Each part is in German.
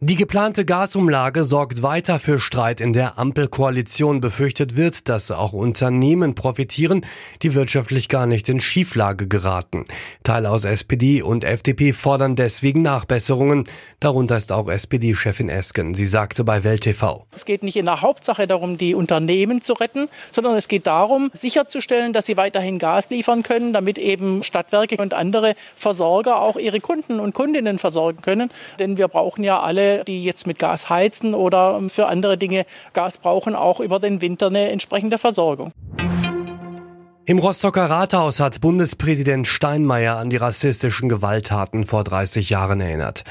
Die geplante Gasumlage sorgt weiter für Streit in der Ampelkoalition. Befürchtet wird, dass auch Unternehmen profitieren, die wirtschaftlich gar nicht in Schieflage geraten. Teile aus SPD und FDP fordern deswegen Nachbesserungen. Darunter ist auch SPD-Chefin Esken. Sie sagte bei Welt TV. Es geht nicht in der Hauptsache darum, die Unternehmen zu retten, sondern es geht darum, sicherzustellen, dass sie weiterhin Gas liefern können, damit eben Stadtwerke und andere Versorger auch ihre Kunden und Kundinnen versorgen können. Denn wir brauchen ja alle die jetzt mit Gas heizen oder für andere Dinge Gas brauchen, auch über den Winter eine entsprechende Versorgung. Im Rostocker Rathaus hat Bundespräsident Steinmeier an die rassistischen Gewalttaten vor 30 Jahren erinnert.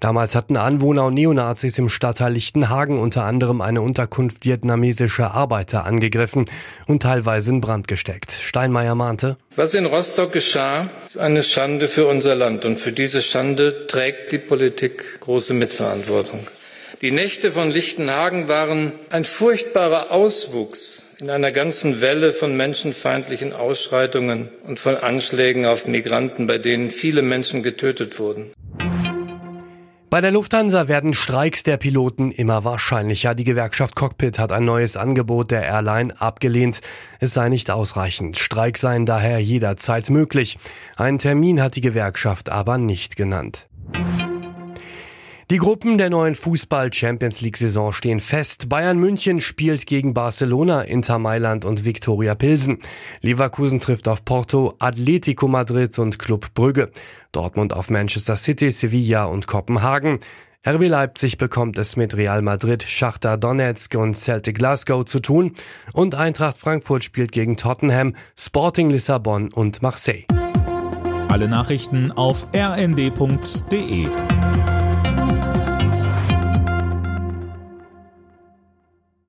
Damals hatten Anwohner und Neonazis im Stadtteil Lichtenhagen unter anderem eine Unterkunft vietnamesischer Arbeiter angegriffen und teilweise in Brand gesteckt. Steinmeier mahnte, Was in Rostock geschah, ist eine Schande für unser Land und für diese Schande trägt die Politik große Mitverantwortung. Die Nächte von Lichtenhagen waren ein furchtbarer Auswuchs in einer ganzen Welle von menschenfeindlichen Ausschreitungen und von Anschlägen auf Migranten, bei denen viele Menschen getötet wurden. Bei der Lufthansa werden Streiks der Piloten immer wahrscheinlicher. Die Gewerkschaft Cockpit hat ein neues Angebot der Airline abgelehnt. Es sei nicht ausreichend. Streiks seien daher jederzeit möglich. Einen Termin hat die Gewerkschaft aber nicht genannt. Die Gruppen der neuen Fußball-Champions League-Saison stehen fest. Bayern München spielt gegen Barcelona, Inter Mailand und Viktoria Pilsen. Leverkusen trifft auf Porto, Atletico Madrid und Club Brügge. Dortmund auf Manchester City, Sevilla und Kopenhagen. RB Leipzig bekommt es mit Real Madrid, Schachter Donetsk und Celtic Glasgow zu tun. Und Eintracht Frankfurt spielt gegen Tottenham, Sporting Lissabon und Marseille. Alle Nachrichten auf rnd.de